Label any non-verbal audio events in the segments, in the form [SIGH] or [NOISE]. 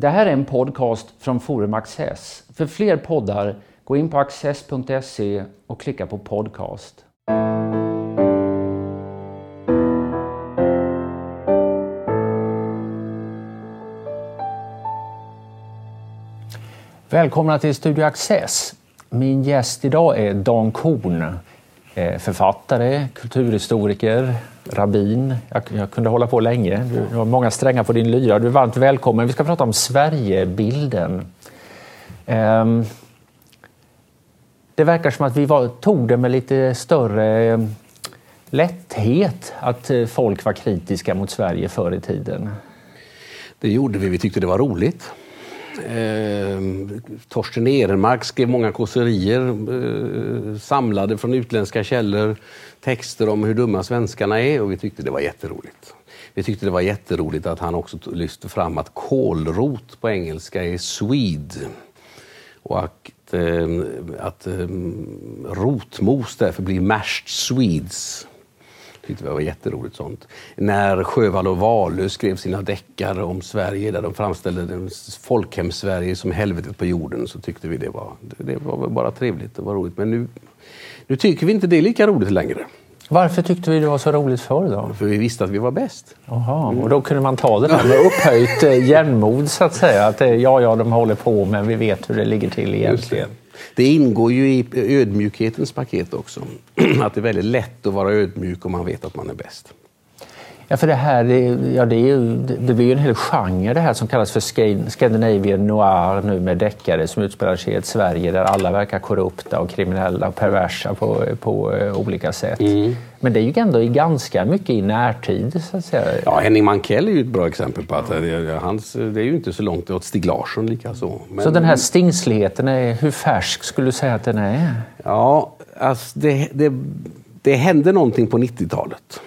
Det här är en podcast från Forum Access. För fler poddar, gå in på access.se och klicka på podcast. Välkomna till Studio Access. Min gäst idag är Dan Korn, eh, författare, kulturhistoriker, rabbin. Jag, jag, kunde hålla på länge. Du, du har många strängar på din lyra. Du är varmt välkommen. Vi ska prata om Sverigebilden. Um, det verkar som att vi var, tog det med lite större um, lätthet att uh, folk var kritiska mot Sverige förr i tiden. Det gjorde vi. Vi tyckte det var roligt. Eh, Torsten Ehrenmark skrev många kåserier, eh, samlade från utländska källor texter om hur dumma svenskarna är och vi tyckte det var jätteroligt. Vi tyckte det var jätteroligt att han också lyfte fram att kålrot på engelska är swede och att, eh, att eh, rotmos därför blir mashed swedes tyckte det var jätteroligt sånt. När Sjövall och Wahlöö skrev sina deckare om Sverige där de framställde folkhem-Sverige som helvetet på jorden så tyckte vi det var, det var bara trevligt, det var roligt. Men nu, nu tycker vi inte det är lika roligt längre. Varför tyckte vi det var så roligt förr då? För vi visste att vi var bäst. Jaha, och då kunde man ta det där med upphöjt eh, jämnmod så att säga. Att eh, ja, ja, de håller på men vi vet hur det ligger till egentligen. Det ingår ju i ödmjukhetens paket också. [CLEARS THROAT] Att det är väldigt lätt att vara ödmjuk om man vet att man är bäst. Ja, för det här ja, det, är ju, det blir ju en hel genre det här som kallas för Scandinavian noir nu med deckare som utspelar sig i ett Sverige där alla verkar korrupta och kriminella och perversa på, på uh, olika sätt. Mm. Men det är ju ändå ganska mycket i närtid så att säga. Ja, Henning Mankell är ju ett bra exempel på att det, hans, det är ju inte så långt åt Stig Larsson likaså. Men... Så den här stingsligheten, är, hur färsk skulle du säga att den är? Ja, alltså det, det, det hände någonting på 90-talet.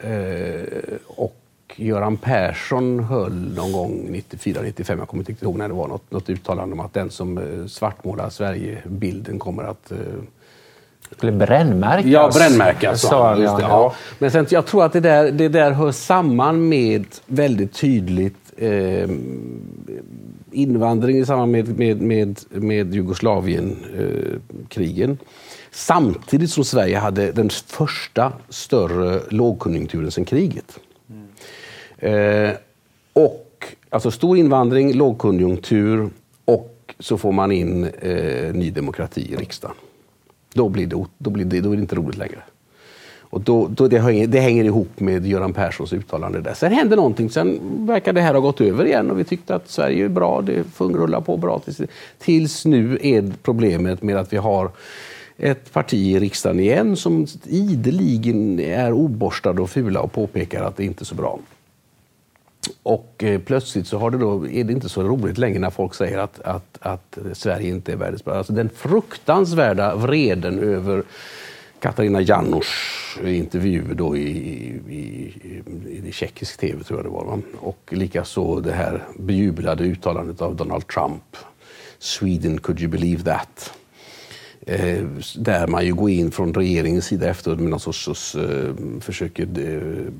Eh, och Göran Persson höll någon gång 94-95, jag kommer inte ihåg när det var, något, något uttalande om att den som eh, svartmålar Sverigebilden kommer att eh, skulle brännmärkas. Ja, brännmärkas. Sa han, ja. ja. Men sen, jag tror att det där, det där hör samman med väldigt tydligt eh, invandring i samband med, med, med, med Jugoslavienkrigen. Eh, Samtidigt som Sverige hade den första större lågkonjunkturen sedan kriget. Mm. Eh, och alltså stor invandring, lågkonjunktur och så får man in eh, Ny Demokrati i riksdagen. Då, blir det, då, blir det, då är det inte roligt längre. Och då, då det, hänger, det hänger ihop med Göran Perssons uttalande där. Sen hände någonting, sen verkar det här ha gått över igen och vi tyckte att Sverige är bra, det rullar på bra. Tills, tills nu är problemet med att vi har ett parti i riksdagen igen som ideligen är oborstade och fula och påpekar att det inte är så bra. Och eh, plötsligt så har det då, är det inte så roligt längre när folk säger att, att, att Sverige inte är världens bra. Alltså den fruktansvärda vreden över Katarina Janouchs intervju då i, i, i, i tjeckisk tv, tror jag det var. Va? Och likaså det här bejublade uttalandet av Donald Trump. Sweden, could you believe that? Eh, där man ju går in från regeringens sida efteråt med någon sorts, eh, försöker eh,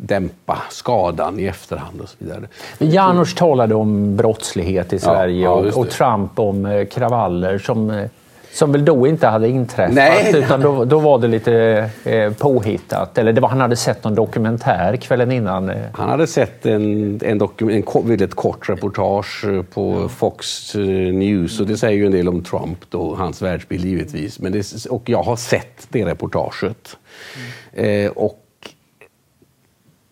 dämpa skadan i efterhand och så vidare. Janouch talade om brottslighet i Sverige ja, ja, och, och, Trump om kravaller som som väl då inte hade inträffat, Nej. utan då, då var det lite eh, påhittat. Eller det var, han hade sett någon dokumentär kvällen innan. Eh. Han hade sett en, en, en väldigt kort reportage eh, på Fox eh, News och det säger ju en del om Trump då, hans världsbild givetvis. Men det, och jag har sett det reportaget. Mm. Eh, och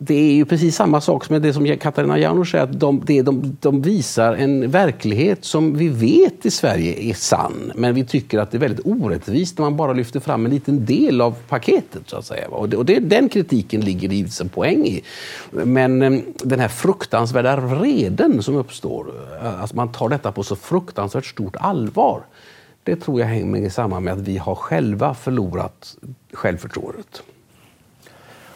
det är ju precis samma sak som det som Katarina Janouch säger, att de, det, de, de visar en verklighet som vi vet i Sverige är sann, men vi tycker att det är väldigt orättvist när man bara lyfter fram en liten del av paketet. så att säga. Och, det, och det, den kritiken ligger det givetvis en poäng i. Men ehm, den här fruktansvärda vreden som uppstår, att man tar detta på så fruktansvärt stort allvar, det tror jag hänger samman med att vi har själva förlorat självförtroendet.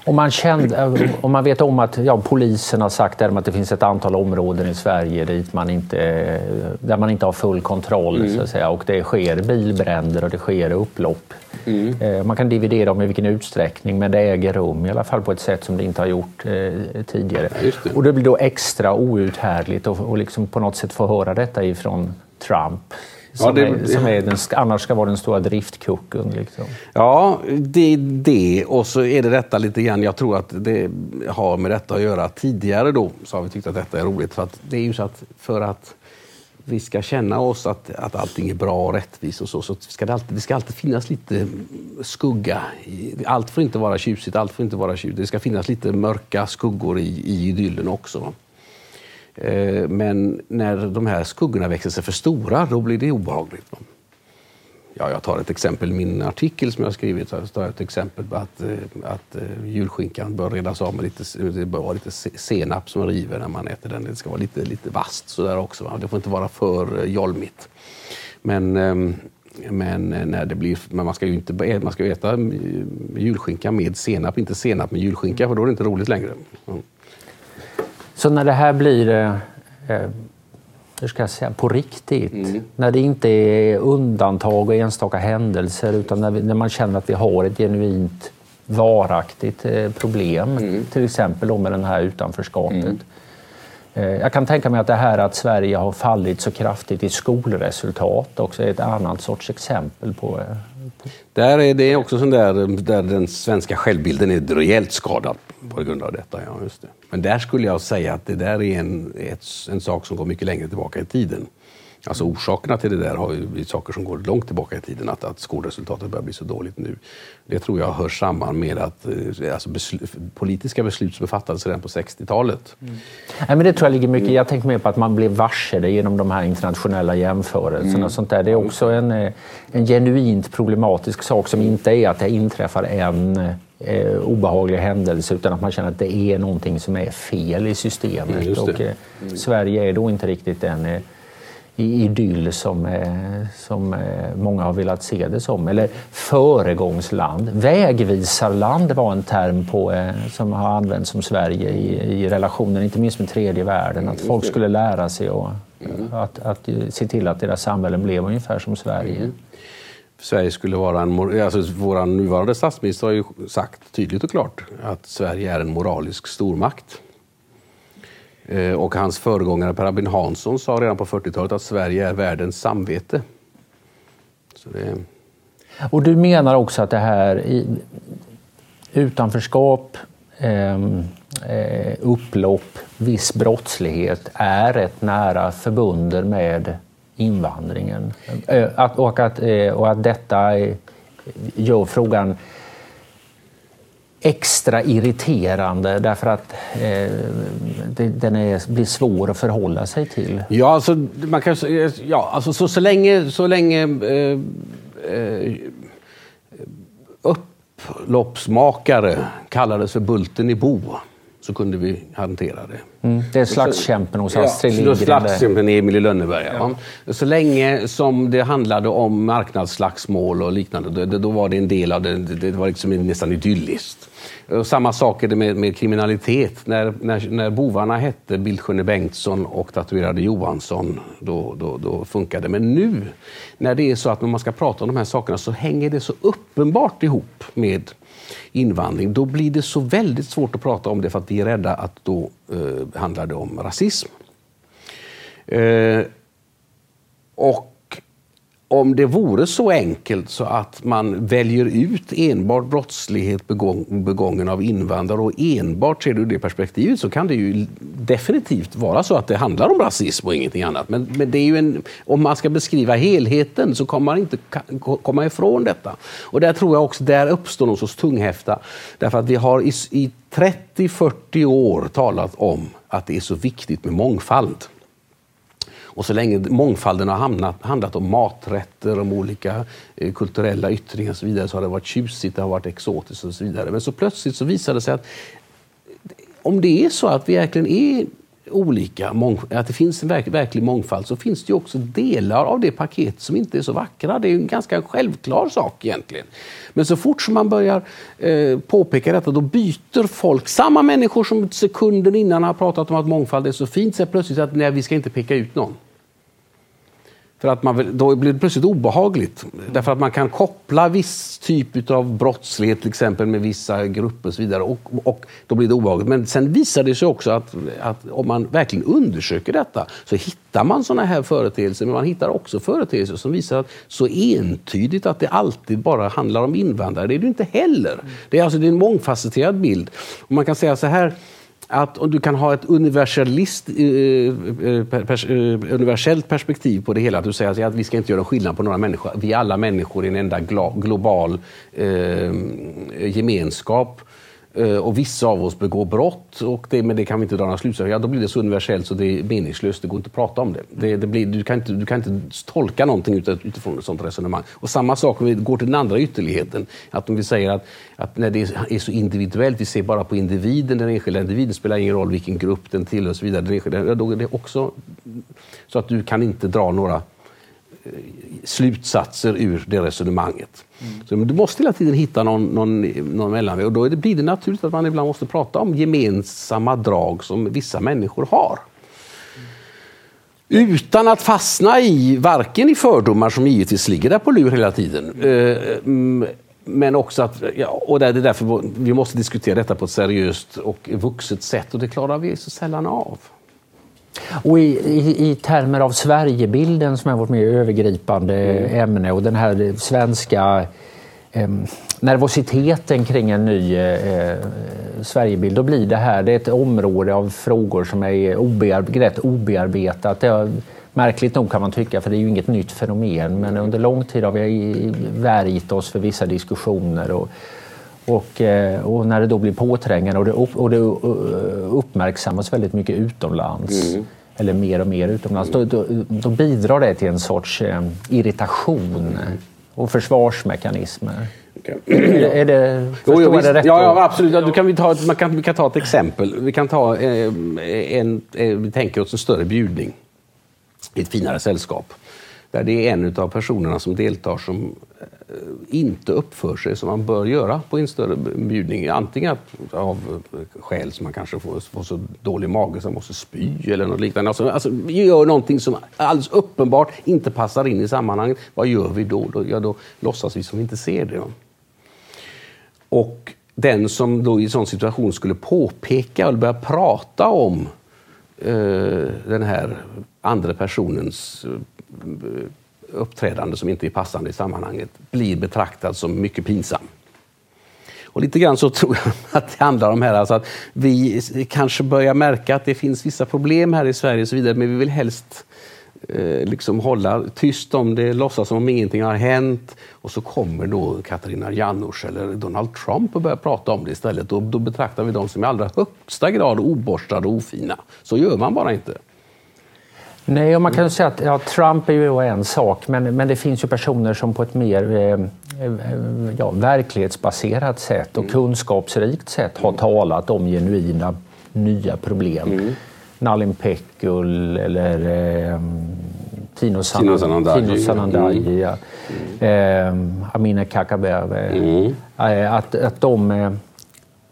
Om man, kände, om man vet om att ja, polisen har sagt att det finns ett antal områden i Sverige dit man inte, där man inte har full kontroll mm. så att säga, och det sker bilbränder och det sker upplopp. Mm. Eh, man kan dividera om i vilken utsträckning men det äger rum i alla fall på ett sätt som det inte har gjort eh, tidigare. Det. Och det blir då extra outhärdligt att liksom på något sätt få höra detta ifrån Trump som, ja, det, är, som är den, annars ska vara den stora driftkucken. Liksom. Ja, det är det. Och så är det detta lite grann, jag tror att det har med detta att göra. Tidigare då så har vi tyckt att detta är roligt. För att det är ju så att för att vi ska känna oss att, att allting är bra och rättvist och så, så ska det, alltid, det ska alltid finnas lite skugga. Allt får inte vara tjusigt, allt får inte vara tjusigt. Det ska finnas lite mörka skuggor i, i idyllen också. Eh, men när de här skuggorna växer sig för stora, då blir det obehagligt. Ja, jag tar ett exempel i min artikel som jag skrivit. Så tar jag ett exempel på att, eh, att eh, julskinkan bör redas av med lite, det bör vara lite senap som river när man äter den. Det ska vara lite, lite vasst sådär också. Va? Det får inte vara för jolmigt. Men, ehm, men, när det blir, men man ska ju inte man ska äta mm, julskinka med senap, inte senap med julskinka för då är det inte roligt längre. Mm. Så när det här blir eh, eh, hur ska jag säga, på riktigt, mm. när det inte är undantag och enstaka händelser utan när, vi, när man känner att vi har ett genuint varaktigt eh, problem, mm. till exempel då med det här utanförskapet. Mm. Eh, jag kan tänka mig att det här att Sverige har fallit så kraftigt i skolresultat också är ett annat sorts exempel på eh, där är det också sån där, där den svenska självbilden är rejält skadad på grund av detta. Ja, just det. Men där skulle jag säga att det där är en, ett, en sak som går mycket längre tillbaka i tiden. Alltså orsakerna till det där har ju saker som går långt tillbaka i tiden, att, att skolresultatet börjar bli så dåligt nu. Det tror jag hör samman med att eh, alltså besl politiska beslut som fattades redan på 60-talet. Mm. Nej, men det tror jag ligger mycket Jag tänker mer på att man blev varse det genom de här internationella jämförelserna. Mm. Och sånt där. Det är också en, eh, en genuint problematisk sak som inte är att det inträffar en eh, obehaglig händelse utan att man känner att det är någonting som är fel i systemet. Mm, och, eh, mm. Sverige är då inte riktigt en eh, idyll som, eh, som eh, många har velat se det som. Eller föregångsland. Vägvisarland var en term på, eh, som har använts som Sverige i, i relationen, inte minst med tredje världen. Att folk skulle lära sig och, att, att se till att deras samhällen blev ungefär som Sverige. Mm. Sverige skulle vara en... Alltså vår nuvarande statsminister har ju sagt tydligt och klart att Sverige är en moralisk stormakt. Eh, och hans föregångare Per Albin Hansson sa redan på 40-talet att Sverige är världens samvete. Det... Och du menar också att det här i utanförskap, ehm, eh, upplopp, viss brottslighet är ett nära förbunden med invandringen. Eh, att, och att, eh, och att detta eh, gör frågan extra irriterande därför att eh, den är, blir svår att förhålla sig till? Ja, alltså, man kan, ja, alltså så, så länge, så länge eh, eh, upploppsmakare kallades för Bulten i Bo så kunde vi hantera det. Mm, det är slagskämpen hos Astrid Lindgren. Ja, slagskämpen Emil i Lönneberga. Ja. Så länge som det handlade om marknadsslagsmål och liknande, då, då var det en del av det. Det var liksom nästan idylliskt. Och samma sak är det med, med kriminalitet. När, när, när bovarna hette Bildsköne Bengtsson och tatuerade Johansson, då, då, då funkade det. Men nu, när det är så att när man ska prata om de här sakerna så hänger det så uppenbart ihop med invandring, då blir det så väldigt svårt att prata om det för att vi är rädda att då Eh, handlade om rasism. Eh, och om det vore så enkelt så att man väljer ut enbart brottslighet begång, begången av invandrare och enbart ser det ur det perspektivet så kan det ju definitivt vara så att det handlar om rasism och ingenting annat. Men, men det är ju en, om man ska beskriva helheten så kommer man inte komma ifrån detta. Och där tror jag också där uppstår någon sorts tunghäfta. Därför att vi har i, i 30-40 år talat om att det är så viktigt med mångfald. Och så länge mångfalden har hamnat, handlat om maträtter, om olika eh, kulturella yttringar och så vidare så har det varit tjusigt, det har varit exotiskt och så vidare. Men så plötsligt så visade det sig att om det är så att vi verkligen är olika, att det finns en verk, verklig mångfald så finns det också delar av det paket som inte är så vackra. Det är en ganska självklar sak egentligen. Men så fort som man börjar eh, påpeka detta då byter folk, samma människor som sekunden innan har pratat om att mångfald är så fint, säger plötsligt att nej, vi ska inte peka ut någon. För att man, då blir det plötsligt obehagligt. Därför att man kan koppla viss typ av brottslighet till exempel med vissa grupper och så vidare. Och, och då blir det obehagligt. Men sen visar det sig också att, att, om man verkligen undersöker detta så hittar man sådana här företeelser. Men man hittar också företeelser som visar att så entydigt att det alltid bara handlar om invandrare. Det är det inte heller. Det är alltså det är en mångfacetterad bild. Och man kan säga så här att om du kan ha ett universalist, eh, eh pers, eh, universellt perspektiv på det hela. Att du säger att vi ska inte göra skillnad på några människor. Vi är alla människor i en enda global eh, gemenskap. Eh, och vissa av oss begår brott, och det, men det kan vi inte dra några slutsatser ja, Då blir det så universellt så det är meningslöst, det går inte att prata om det. det, det blir, du, kan inte, du kan inte tolka någonting utifrån ett sådant resonemang. Och samma sak om vi går till den andra ytterligheten. Att om vi säger att, att när det är så individuellt, vi ser bara på individen, den enskilda individen, spelar ingen roll vilken grupp den tillhör och så vidare. Den enskilda, då är det också så att du kan inte dra några eh, slutsatser ur det resonemanget. Mm. Så, du måste hela tiden hitta någon, någon, någon mellanväg och då blir det naturligt att man ibland måste prata om gemensamma drag som vissa människor har. Mm. Utan att fastna i varken i fördomar som givetvis ligger där på lur hela tiden. Eh, mm. Men också att, ja, och det är därför vi måste diskutera detta på ett seriöst och vuxet sätt och det klarar vi så sällan av. Och i, i, i, termer av Sverigebilden som är vårt mer övergripande mm. ämne och den här svenska eh, nervositeten kring en ny eh, Sverigebild, då blir det här det är ett område av frågor som är obearb rätt obearbetat. Är, märkligt nog kan man tycka, för det är ju inget nytt fenomen, men under lång tid har vi värjt oss för vissa diskussioner. Och, och, eh, och, när det då blir påträngande och det, och det eh, uppmärksammas väldigt mycket utomlands, mm. eller mer och mer utomlands, då, då, då, bidrar det till en sorts eh, irritation och försvarsmekanismer. Okay. Är, är det, jo, jo, det rätt? Ja, ja, absolut. Du kan vi, ta, man kan, vi kan ta ett exempel. Vi kan ta en, en, vi tänker oss en större bjudning i ett finare sällskap. Där det är en av personerna som deltar som eh, inte uppför sig som man bör göra på en större bjudning. Antingen av eh, skäl som man kanske får, får så dålig mage som man måste spy eller något liknande. Alltså, alltså, gör någonting som alldeles uppenbart inte passar in i sammanhanget. Vad gör vi då? Då, ja, då låtsas vi som vi inte ser det. Och den som då i en sån situation skulle påpeka eller börja prata om eh, den här andra personens eh, uppträdande som inte är passande i sammanhanget blir betraktad som mycket pinsam. Och lite grann så [LAUGHS] tror jag att det handlar om här, alltså att vi kanske börjar märka att det finns vissa problem här i Sverige och så vidare, men vi vill helst eh, liksom hålla tyst om det, låtsas som om ingenting har hänt. Och så kommer då Katarina Janouch eller Donald Trump och börjar prata om det istället. Och då betraktar vi dem som i allra högsta grad oborstade och ofina. Så gör man bara inte. Nej, och man kan säga att ja, Trump är ju en sak, men, men det finns ju personer som på ett mer eh, eh, ja, verklighetsbaserat sätt och mm. kunskapsrikt sätt har talat om genuina nya problem. Mm. Nalin Pekgul eller eh, Tino, San Tino Sanandaji, Tino Sanandaji mm. ja. mm. eh, Amina Kakabaveh. Mm. Eh, att, att de, eh,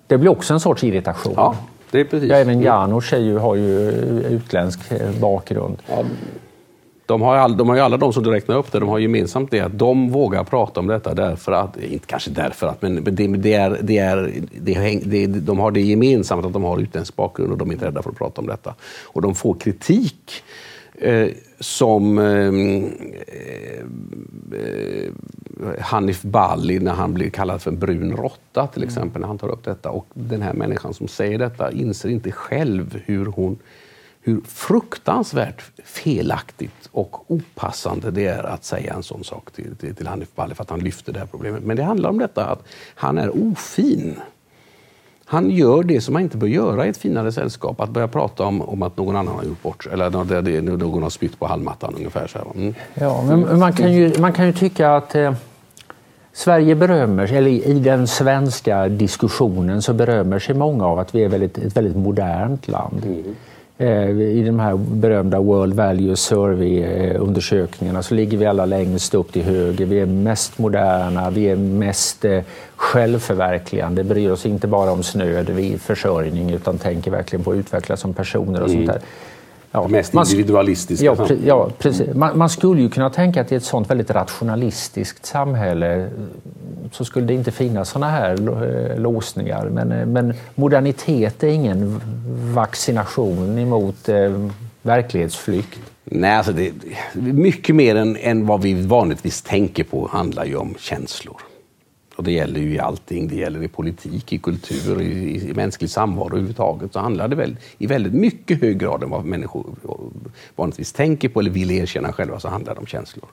det blir också en sorts irritation. Ja. Det är precis. Ja, även Janosch har ju utländsk eh, bakgrund. Ja, de har, all, de har ju alla de som du räknar upp det, de har gemensamt det att de vågar prata om detta därför att, inte kanske därför att, men det, det är, det är, det, det, de har det gemensamt att de har utländsk bakgrund och de är inte rädda för att prata om detta. Och de får kritik eh, som ehm, eh, eh, Hanif Bali när han blir kallad för en brun råtta till mm. exempel, när han tar upp detta. Och den här människan som säger detta inser inte själv hur hon hur fruktansvärt felaktigt och opassande det är att säga en sån sak till, till, till Hanif Bali för att han lyfter det här problemet. Men det handlar om detta att han är ofin. Han gör det som man inte bör göra i ett finare sällskap, att börja prata om, om att någon annan har gjort bort sig, eller att någon har spytt på hallmattan ungefär. Så mm. Ja, men man kan ju, man kan ju tycka att eh, Sverige berömmer sig, eller i den svenska diskussionen så berömmer sig många av att vi är väldigt, ett väldigt modernt land. Mm. Eh, I de här berömda World Value Survey-undersökningarna så ligger vi alla längst upp till höger. Vi är mest moderna, vi är mest eh, självförverkligande, bryr oss inte bara om snöd vid försörjning utan tänker verkligen på att utvecklas som personer och mm. sånt där. Ja, mest individualistiska. Ja, pre, ja precis. Man, man, skulle ju kunna tänka att i ett sånt väldigt rationalistiskt samhälle så skulle det inte finnas såna här eh, låsningar. Men, eh, men modernitet är ingen vaccination emot eh, verklighetsflykt. Nej, alltså det, mycket mer än, än vad vi vanligtvis tänker på handlar ju om känslor. Och det gäller ju i allting. Det gäller i politik, i kultur, i, i mänsklig samvaro överhuvudtaget. Så handlar det väl i väldigt mycket hög grad än vad människor vanligtvis tänker på eller vill erkänna själva, så handlar det om känslor.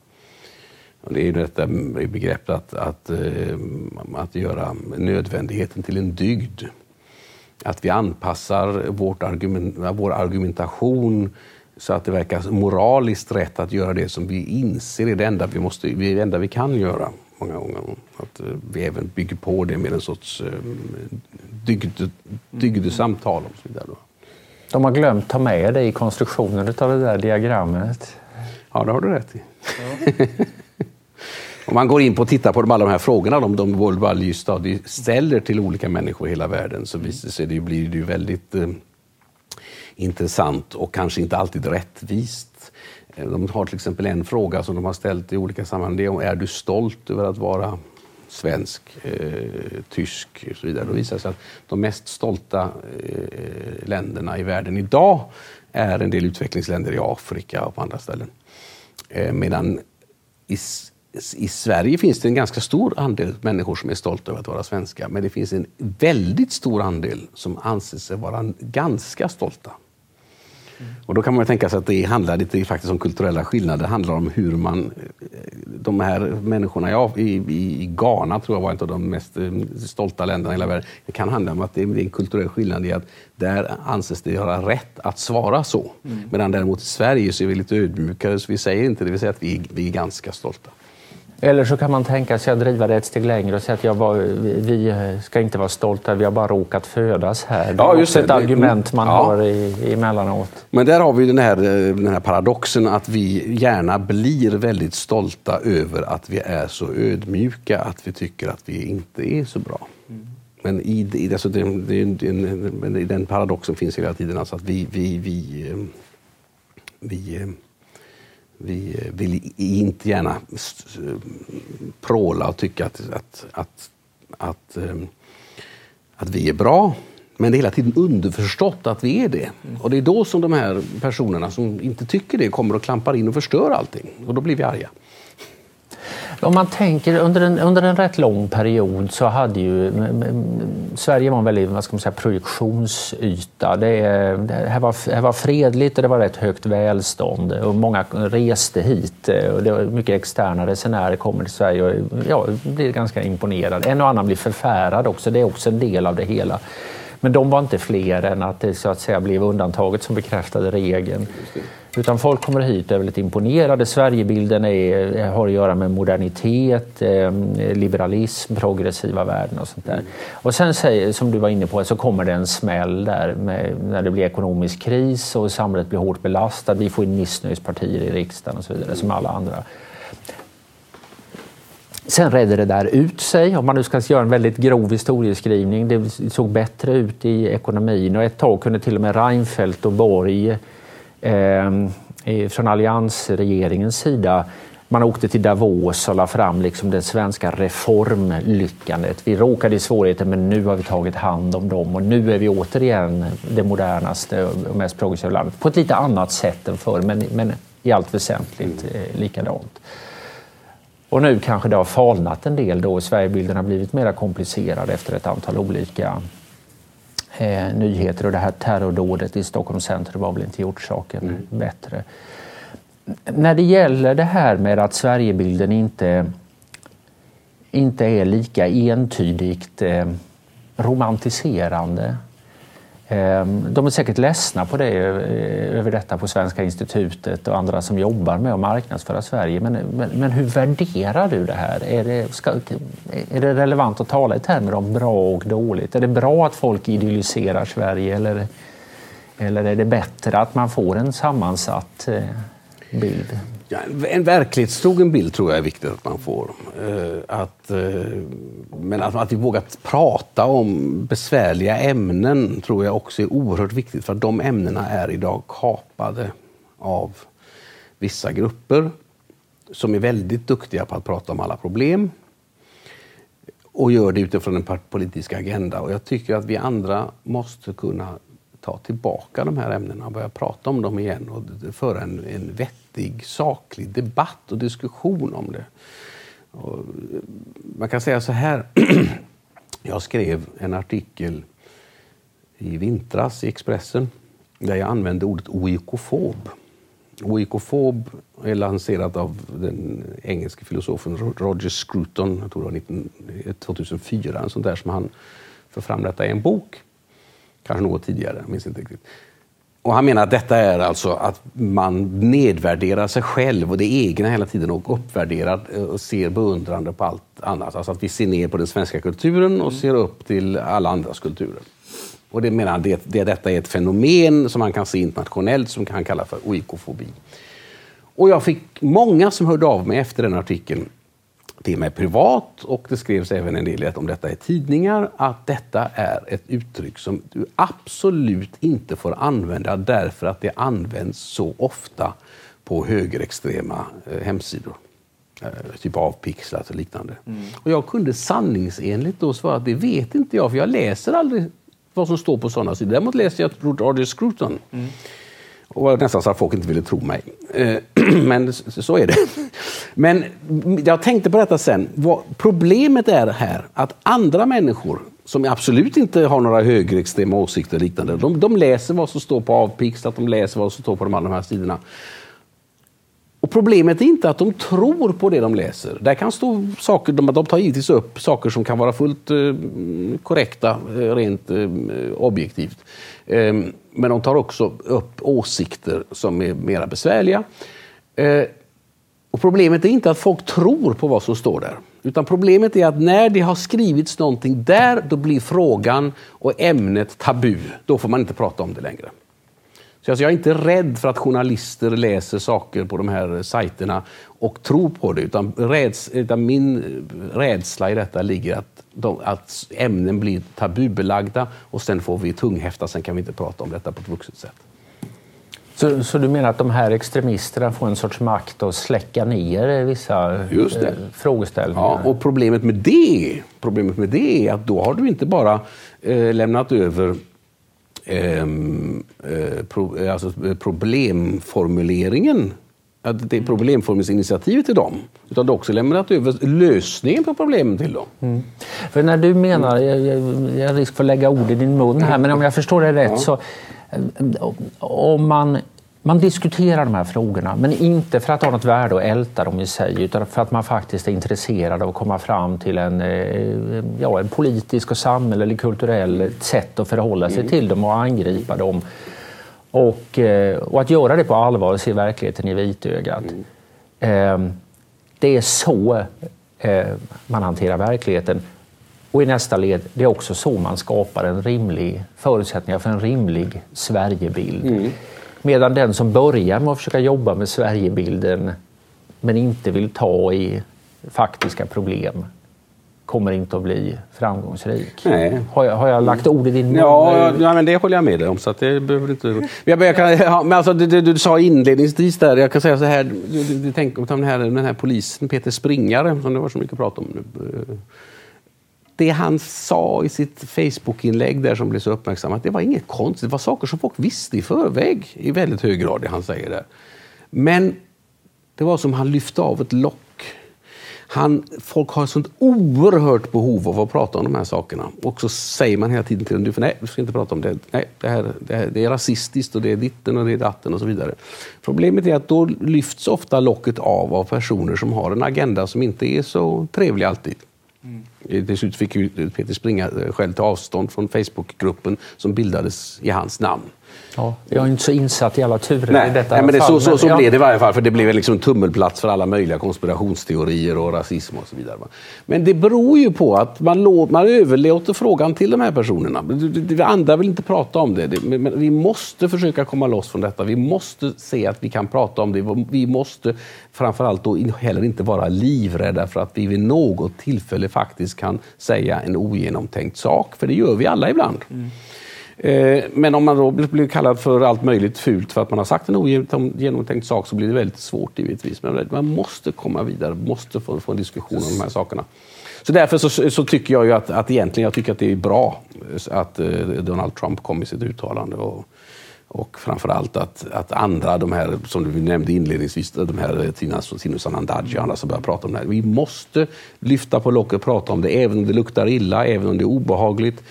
Och det är ju detta begreppet att, att, eh, att göra nödvändigheten till en dygd. Att vi anpassar vårt argument, vår argumentation så att det verkar moraliskt rätt att göra det som vi inser är det enda vi, måste, det enda vi kan göra många gånger. Att eh, vi även bygger på det med en sorts eh, dygd, dygdesamtal och så vidare. De har glömt ta med det i konstruktionen av det där diagrammet. Ja, det har du rätt i. Ja. [LAUGHS] Om man går in på och tittar på de, alla de här frågorna de, de World Value Study ställer till olika människor i hela världen så visar sig det, blir det ju väldigt eh, intressant och kanske inte alltid rättvist. Eh, de har till exempel en fråga som de har ställt i olika sammanhang. Det är, är du stolt över att vara svensk, eh, tysk och så vidare. Då visar det sig att de mest stolta eh, länderna i världen idag är en del utvecklingsländer i Afrika och på andra ställen. Eh, medan i, i Sverige finns det en ganska stor andel människor som är stolta över att vara svenska. Men det finns en väldigt stor andel som anser sig vara ganska stolta. Och då kan man tänka sig att det handlar lite faktiskt om kulturella skillnader. Det handlar om hur man... De här människorna i, i, i Ghana tror jag var ett av de mest eh, stolta länderna i hela världen. Det kan handla om att det är en kulturell skillnad i att där anses det göra rätt att svara så. Mm. Medan däremot i Sverige så är vi lite ödmjukare så vi säger inte det, vi säger att vi, vi är ganska stolta. Eller så kan man tänka sig att driva det ett steg längre och säga att bara, vi ska inte vara stolta, vi har bara råkat födas här. Det är ja, också ett det. argument man ja. har i, emellanåt. Men där har vi den här, den här paradoxen att vi gärna blir väldigt stolta över att vi är så ödmjuka att vi tycker att vi inte är så bra. Mm. Men i, i, alltså det, det, det, den paradoxen finns hela tiden, alltså att vi, vi, vi, eh, vi, vi vill inte gärna pråla och tycka att, att, att, att, ehm, att vi är bra. Men det är hela tiden underförstått att vi är det. Och det är då som de här personerna som inte tycker det kommer och klampar in och förstör allting. Och då blir vi arga. Om man tänker under en, under en rätt lång period så hade ju Sverige var en väldigt vad ska man säga, produktionsyta. Det, det här, var, här var fredligt och det var rätt högt välstånd och många reste hit. Och det var mycket externa resenärer kommer till Sverige och ja, blir ganska imponerade. En och annan blir förfärad också, det är också en del av det hela. Men de var inte fler än att det så att säga blev undantaget som bekräftade regeln. Utan folk kommer hit och är väldigt imponerade. Sverigebilden är, har att göra med modernitet, eh, liberalism, progressiva värden och sånt där. Och sen som du var inne på så kommer det en smäll där med, när det blir ekonomisk kris och samhället blir hårt belastat. Vi får in missnöjespartier i riksdagen och så vidare som alla andra. Sen redde det där ut sig, om man nu ska göra en väldigt grov historieskrivning. Det såg bättre ut i ekonomin och ett tag kunde till och med Reinfeldt och Borg eh, från alliansregeringens sida man åkte till Davos och la fram liksom det svenska reformlyckandet. Vi råkade i svårigheter men nu har vi tagit hand om dem och nu är vi återigen det modernaste och mest progressiva landet. På ett lite annat sätt än förr men, men i allt väsentligt eh, likadant. Och nu kanske det har falnat en del då. Sverigebilden har blivit mer komplicerad efter ett antal olika eh, nyheter och det här terrordådet i Stockholms centrum var väl inte gjort saken mm. bättre. När det gäller det här med att Sverigebilden inte, inte är lika entydigt eh, romantiserande Ehm, de är säkert ledsna på det, eh, över detta på Svenska institutet och andra som jobbar med att marknadsföra Sverige. Men, men, men hur värderar du det här? Är det, ska, är det relevant att tala i termer om bra och dåligt? Är det bra att folk idylliserar Sverige eller, Eller är det bättre att man får en sammansatt eh, bild? Ja, en verklighetstrogen bild tror jag är viktigt att man får. Eh, att, eh, men att, att vi vågar prata om besvärliga ämnen tror jag också är oerhört viktigt för de ämnena är idag kapade av vissa grupper som är väldigt duktiga på att prata om alla problem och gör det utifrån en politisk agenda. Och jag tycker att vi andra måste kunna ta tillbaka de här ämnena och börja prata om dem igen och föra en, en vettig, saklig debatt och diskussion om det. Och eh, man kan säga så här. [CLEARS THROAT] jag skrev en artikel i vintras i Expressen där jag använde ordet oikofob. Oikofob är lanserat av den engelske filosofen Roger Scruton, jag tror det var 2004, eh, en sån där som han för fram detta i en bok. Kanske något tidigare, jag minns inte riktigt. Och han menar att detta är alltså att man nedvärderar sig själv och det egna hela tiden och uppvärderar eh, och ser beundrande på allt annat. Alltså att vi ser ner på den svenska kulturen och ser upp till alla andras kulturer. Och det menar han, det, det, detta är ett fenomen som man kan se internationellt som han kallar för oikofobi. Och jag fick många som hörde av mig efter den artikeln till mig privat och det skrevs även en del om detta i tidningar, att detta är ett uttryck som du absolut inte får använda därför att det används så ofta på högerextrema eh, hemsidor. Eh, typ avpixlat och liknande. Mm. Och jag kunde sanningsenligt då svara att det vet inte jag, för jag läser aldrig vad som står på sådana sidor. Däremot läste jag Roger Scruton. Mm. Och var nästan så att folk inte ville tro mig. Eh, [CLEARS THROAT] men så är det. [LAUGHS] Men jag tänkte på detta sen. Problemet är här att andra människor som absolut inte har några högerextrema åsikter och liknande, de, de läser vad som står på avpixlat, de läser vad som står på de andra här sidorna. Och problemet är inte att de tror på det de läser. Där kan stå saker, de, de tar givetvis upp saker som kan vara fullt eh, korrekta, eh, rent eh, objektivt. Eh, men de tar också upp åsikter som är mera besvärliga. Eh, och problemet är inte att folk tror på vad som står där. Utan problemet är att när det har skrivits någonting där, då blir frågan och ämnet tabu. Då får man inte prata om det längre. Så alltså jag är inte rädd för att journalister läser saker på de här sajterna och tror på det. Utan, räds, utan min rädsla i detta ligger att, de, att ämnen blir tabubelagda och sen får vi tunghäfta, sen kan vi inte prata om detta på ett vuxet sätt. Så, så, du menar att de här extremisterna får en sorts makt att släcka ner vissa. Eh, frågeställningar? Ja, och problemet med det, problemet med det är att då har du inte bara eh, lämnat över eh, pro, alltså problemformuleringen att det är problemformningsinitiativet till dem. Utan du har också lämnat över lösningen på problemen till dem. Mm. För när du menar, jag, jag, jag risk för att lägga ord i din mun här, men om jag förstår det rätt ja. så eh, om man man diskuterar de här frågorna, men inte för att ha något värde att älta dem i sig, utan för att man faktiskt är intresserad av att komma fram till en, eh, ja, en politisk och samhällelig, kulturell sätt att förhålla sig mm. till dem och angripa dem. Och, eh, och att göra det på allvar och se verkligheten i vitögat. Mm. Ehm, det är så eh, man hanterar verkligheten. Och i nästa led, det är också så man skapar en rimlig förutsättningar för en rimlig Sverigebild. Mm. Medan den som börjar med att försöka jobba med Sverigebilden men inte vill ta i faktiska problem kommer inte att bli framgångsrik. Nej. Har, jag, har jag lagt ord i din mun? Ja, ja, men det håller jag med dig om. Så det behöver inte... [LAUGHS] jag, jag kan, ja, men alltså, det, det, du sa inledningsvis där, jag kan säga så här, du, du, du tänker på den här, den här polisen Peter Springare som det var så mycket prat om nu det han sa i sitt Facebook-inlägg där som blev så uppmärksammat, det var inget konstigt. Det var saker som folk visste i förväg i väldigt hög grad, det han säger där. Men det var som han lyfte av ett lock. Han, folk har ett sånt oerhört behov av att prata om de här sakerna. Och så säger man hela tiden till dem, du, nej, du ska inte prata om det. Nej, det, här, det, här, det är rasistiskt och det är ditten och det är datten och så vidare. Problemet är att då lyfts ofta locket av av personer som har en agenda som inte är så trevlig alltid. Mm. Eh, till slut fick ju Peter Springa eh, själv ta avstånd från Facebookgruppen som bildades i hans namn. Ja, jag är inte så insatt i alla turer Nej, i detta nej men det, fall, så, så, så ja. blev det i varje fall, för det blev liksom tummelplats för alla möjliga konspirationsteorier och rasism och så vidare. Men det beror ju på att man, man överlåter frågan till de här personerna. Andra vill inte prata om det. men, vi måste försöka komma loss från detta. Vi måste se att vi kan prata om det. Vi måste framförallt då heller inte vara livrädda för att vi vid något tillfälle faktiskt kan säga en ogenomtänkt sak, för det gör vi alla ibland. Eh, Men om man då blir kallad för allt möjligt fult för att man har sagt en ogenomtänkt sak så blir det väldigt svårt givetvis. Men man måste komma vidare, måste få, få en diskussion om de här sakerna. Så därför så, så tycker jag ju att, att egentligen jag tycker att det är bra att eh, Donald Trump kom i sitt uttalande. Och, och framförallt att, att andra, de här som du nämnde inledningsvis, de här Tina Sinusanandaji och andra som börjar prata om det här. Vi måste lyfta på locket och prata om det, även om det luktar illa, även om det är obehagligt.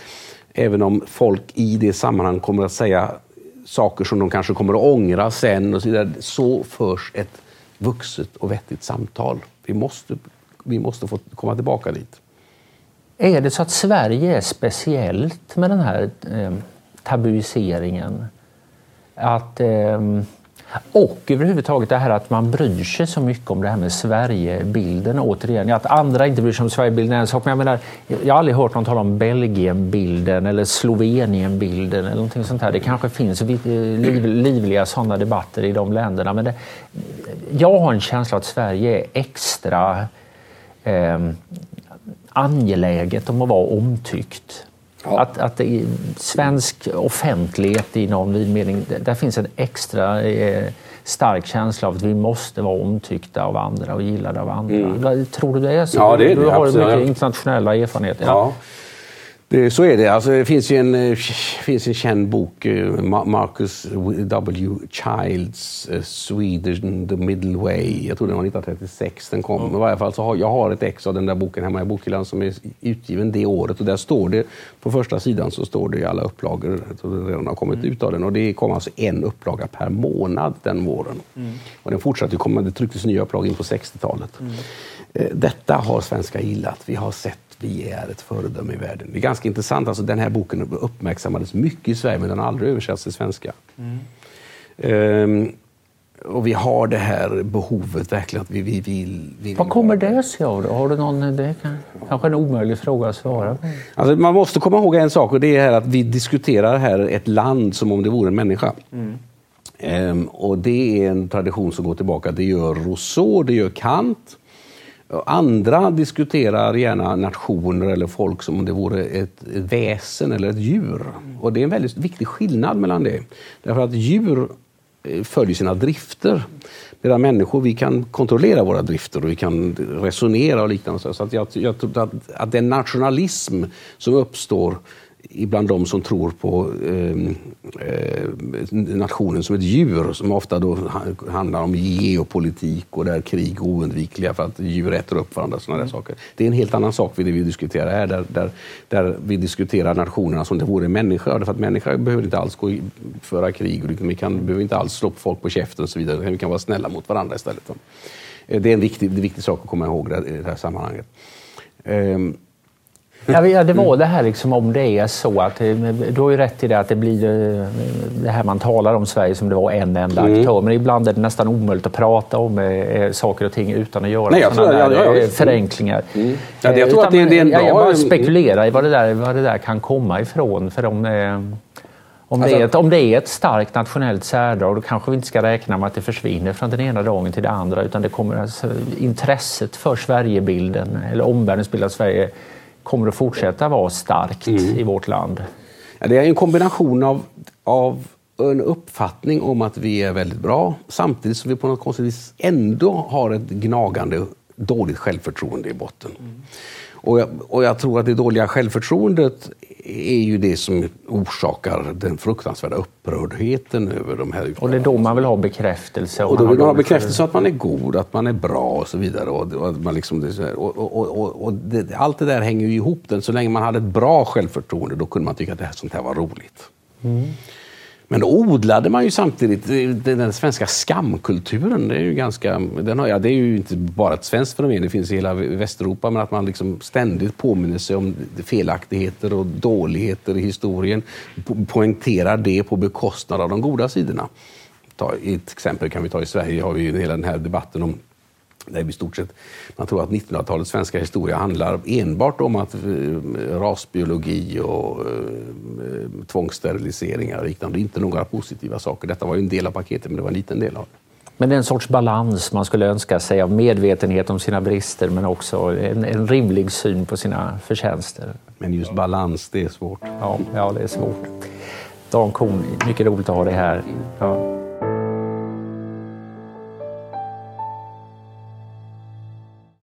Även om folk i det sammanhanget kommer att säga saker som de kanske kommer att ångra sen och så vidare. Så förs ett vuxet och vettigt samtal. Vi måste, vi måste få komma tillbaka dit. Är det så att Sverige är speciellt med den här eh, tabuiseringen? Att, eh, och överhuvudtaget det här att man bryr sig så mycket om det här med Sverigebilden. Återigen, att andra inte bryr sig om Sverigebilden är en sak. Men jag, menar, jag har aldrig hört någon tala om Belgienbilden eller Slovenienbilden eller någonting sånt här. Det kanske finns eh, liv, livliga sådana debatter i de länderna. Men det, jag har en känsla att Sverige är extra eh, angeläget om att vara omtyckt. Ja. Att, att är svensk offentlighet i någon vid mening, där finns en extra eh, stark känsla av att vi måste vara omtyckta av andra och gillade av andra. Vad- Tror du det är så? Mm. Ja, det är du det, har absolut. mycket internationella erfarenheter. Ja. Det, så är det. Alltså, det finns ju en, eh, finns en känd bok, eh, Ma- Marcus W. Childs eh, Sweden, The Middle Way. Jag tror den var 1936 den kom. Men I varje fall så har jag har ett ex av den där boken hemma i bokhyllan som är utgiven det året. Och där står det, på första sidan så står det i alla upplagor, det redan har kommit ut av den. Och det kom alltså en upplaga per månad den våren. Och den fortsatte komma, det trycktes nya upplagor in på 60-talet. Eh, Detta har svenskar gillat. Vi har sett vi är ett föredöme i världen. Det är ganska intressant. Alltså, den här boken uppmärksammades mycket i Sverige men den har aldrig översatts till svenska. Ehm, och vi har det här behovet verkligen att vi, vi vill... Vi Vad kommer det sig av? då? Har du någon, det kan- kanske en omöjlig fråga att svara på. Alltså, man måste komma ihåg en sak och det är att vi diskuterar här ett land som om det vore en människa. Ehm, och det är en tradition som går tillbaka. Det gör Rousseau, det gör Kant. Andra diskuterar gärna nationer eller folk som om det vore ett, väsen eller ett djur. Och det är en väldigt viktig skillnad mellan det. Därför att djur eh, följer sina drifter. Medan människor, vi kan kontrollera våra drifter och vi kan resonera och liknande. Så så att jag, jag tror att, att den nationalism som uppstår ibland de som tror på eh, eh, nationen som ett djur som ofta då ha- handlar om geopolitik och där krig är oundvikliga för att djur äter upp varandra. Såna där saker. Det är en helt annan sak vid det vi diskuterar här där, där, där vi diskuterar nationerna som det vore en människa. Därför att människor behöver inte alls gå i, föra krig och liksom, vi kan, behöver inte alls slå på folk på käften och så vidare. Vi kan vara snälla mot varandra istället. Eh, Det är en viktig, det är en viktig sak att komma ihåg i det här sammanhanget. Ehm, Ja, det var det här liksom om det är så att, eh, du har ju rätt i det att det blir eh, det här man talar om Sverige som det var en enda Mm. aktör. Men ibland är det nästan omöjligt att prata om eh, saker och ting utan att göra Nej, jag sådana tror- förenklingar. Mm. Ja, det- jag tror att det- det är en jag, jag bra- bara spekulerar i vad det där, vad det där kan komma ifrån. För om, om, det Alltså- är ett, om det är ett starkt nationellt särdrag då kanske vi inte ska räkna med att det försvinner från den ena dagen till den andra utan det kommer, alltså, intresset för Sverigebilden eller omvärldens bild av Sverige kommer att fortsätta vara starkt Mm. i vårt land. Ja, det är en kombination av, av en uppfattning om att vi är väldigt bra samtidigt som vi på något konstigt vis ändå har ett gnagande dåligt självförtroende i botten. Och jag, och jag tror att det dåliga självförtroendet är ju det som orsakar den fruktansvärda upprördheten över de här Och det är då man vill ha bekräftelse. om och då vill man ha bekräftelse att man är god, att man är bra och så vidare. Och, och, att man liksom, och, och, och, och det, allt det där hänger ju ihop. Den. Så länge man hade ett bra självförtroende då kunde man tycka att det här, sånt här var roligt. Men då odlade man ju samtidigt eh, den svenska skamkulturen. Det är ju, ganska, den har, ja, det är ju inte bara ett svenskt fenomen, det finns i hela Västeuropa, men att man liksom ständigt påminner sig om felaktigheter och dåligheter i historien. Poängterar det på bekostnad av de goda sidorna. Ta, ett exempel kan vi ta i Sverige, har vi ju hela den här debatten om där i stort sett, man tror att 1900-talets svenska historia handlar enbart om att eh, rasbiologi och eh, tvångssteriliseringar och liknande. Inte några positiva saker. Detta var ju en del av paketet, men det var en liten del av det. Men det är en sorts balans man skulle önska sig av medvetenhet om sina brister men också en, en rimlig syn på sina förtjänster. Men just balans, det är svårt. Ja, ja det är svårt. Dan Korn, mycket roligt att ha dig här. Ja.